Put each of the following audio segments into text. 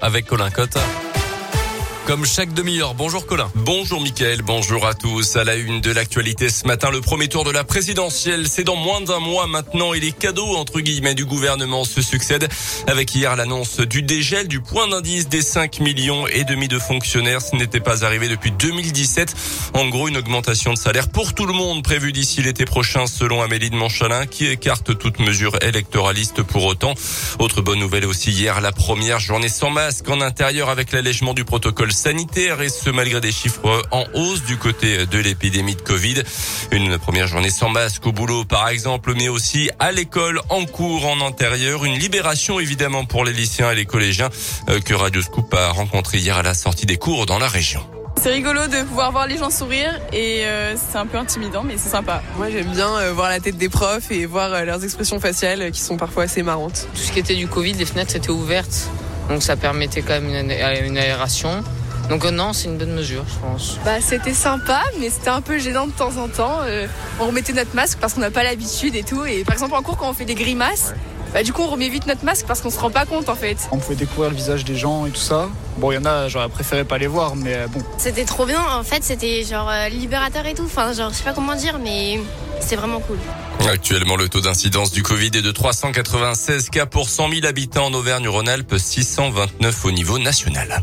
avec Colin Cotte comme chaque demi-heure. Bonjour Colin. Bonjour Mickaël, bonjour à tous. À la une de l'actualité ce matin, le premier tour de la présidentielle, c'est dans moins d'un mois maintenant et les cadeaux entre guillemets du gouvernement se succèdent avec hier l'annonce du dégel du point d'indice des 5 millions et demi de fonctionnaires. Ce n'était pas arrivé depuis 2017. En gros, une augmentation de salaire pour tout le monde prévue d'ici l'été prochain selon Amélie de Montchalin qui écarte toute mesure électoraliste pour autant. Autre bonne nouvelle aussi hier, la première journée sans masque en intérieur avec l'allègement du protocole sanitaire et ce malgré des chiffres en hausse du côté de l'épidémie de Covid. Une première journée sans masque au boulot par exemple, mais aussi à l'école, en cours, en intérieur. Une libération évidemment pour les lycéens et les collégiens euh, que Radio Scoop a rencontré hier à la sortie des cours dans la région. C'est rigolo de pouvoir voir les gens sourire et euh, c'est un peu intimidant mais c'est sympa. Moi j'aime bien euh, voir la tête des profs et voir leurs expressions faciales qui sont parfois assez marrantes. Tout ce qui était du Covid, les fenêtres étaient ouvertes donc ça permettait quand même une aération. Donc euh, non, c'est une bonne mesure, je pense. Bah, c'était sympa, mais c'était un peu gênant de temps en temps. Euh, on remettait notre masque parce qu'on n'a pas l'habitude et tout. Et par exemple, en cours, quand on fait des grimaces, bah, du coup, on remet vite notre masque parce qu'on se rend pas compte en fait. On pouvait découvrir le visage des gens et tout ça. Bon, il y en a, j'aurais préféré pas les voir, mais euh, bon. C'était trop bien, en fait, c'était genre libérateur et tout. Enfin, genre, je sais pas comment dire, mais c'est vraiment cool. Actuellement, le taux d'incidence du Covid est de 396 cas pour 100 000 habitants en Auvergne-Rhône-Alpes, 629 au niveau national.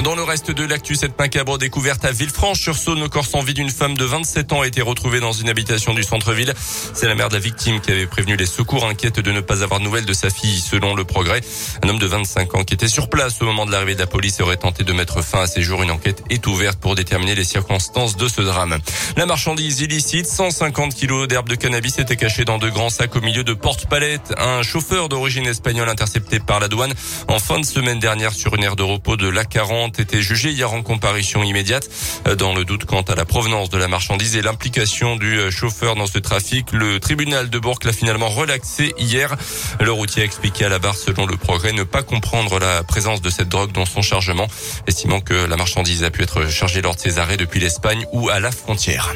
Dans le reste de l'actu, cette macabre découverte à Villefranche-sur-Saône, le corps sans vie d'une femme de 27 ans a été retrouvé dans une habitation du centre-ville. C'est la mère de la victime qui avait prévenu les secours, inquiète de ne pas avoir de nouvelles de sa fille, selon le progrès. Un homme de 25 ans qui était sur place au moment de l'arrivée de la police aurait tenté de mettre fin à ses jours. Une enquête est ouverte pour déterminer les circonstances de ce drame. La marchandise illicite, 150 kilos d'herbe de cannabis était cachée dans de grands sacs au milieu de porte-palettes. Un chauffeur d'origine espagnole intercepté par la douane en fin de semaine dernière sur une aire de repos de la 40 ont été jugés hier en comparution immédiate. Euh, dans le doute quant à la provenance de la marchandise et l'implication du euh, chauffeur dans ce trafic, le tribunal de Bourg l'a finalement relaxé hier. Le routier a expliqué à la barre, selon le progrès, ne pas comprendre la présence de cette drogue dans son chargement, estimant que la marchandise a pu être chargée lors de ses arrêts depuis l'Espagne ou à la frontière.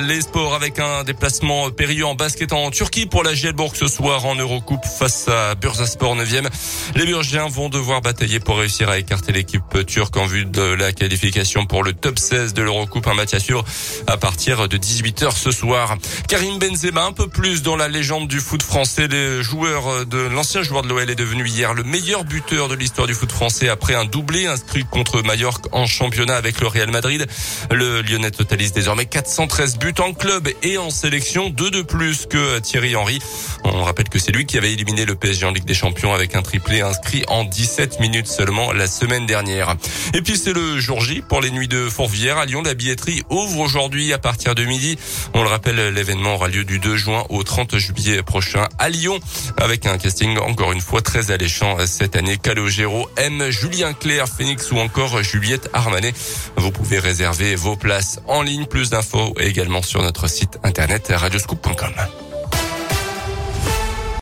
Les sports avec un déplacement périlleux en basket en Turquie pour la Gielbourg ce soir en Eurocoupe face à Bursaspor 9e. Les Burgiens vont devoir batailler pour réussir à écarter l'équipe turque en vue de la qualification pour le top 16 de l'Eurocoupe. Un match assure à partir de 18h ce soir. Karim Benzema, un peu plus dans la légende du foot français. Le joueur de l'ancien joueur de l'OL est devenu hier le meilleur buteur de l'histoire du foot français après un doublé inscrit contre Mallorca en championnat avec le Real Madrid. Le Lyonnais totalise désormais 413 buts en club et en sélection, deux de plus que Thierry Henry. On rappelle que c'est lui qui avait éliminé le PSG en Ligue des Champions avec un triplé inscrit en 17 minutes seulement la semaine dernière. Et puis c'est le jour J pour les nuits de Fourvière à Lyon. La billetterie ouvre aujourd'hui à partir de midi. On le rappelle, l'événement aura lieu du 2 juin au 30 juillet prochain à Lyon avec un casting encore une fois très alléchant cette année. Calogero, M, Julien Clerc, Phoenix ou encore Juliette Armanet. Vous pouvez réserver vos places en ligne. Plus d'infos sur notre site internet radioscoop.com.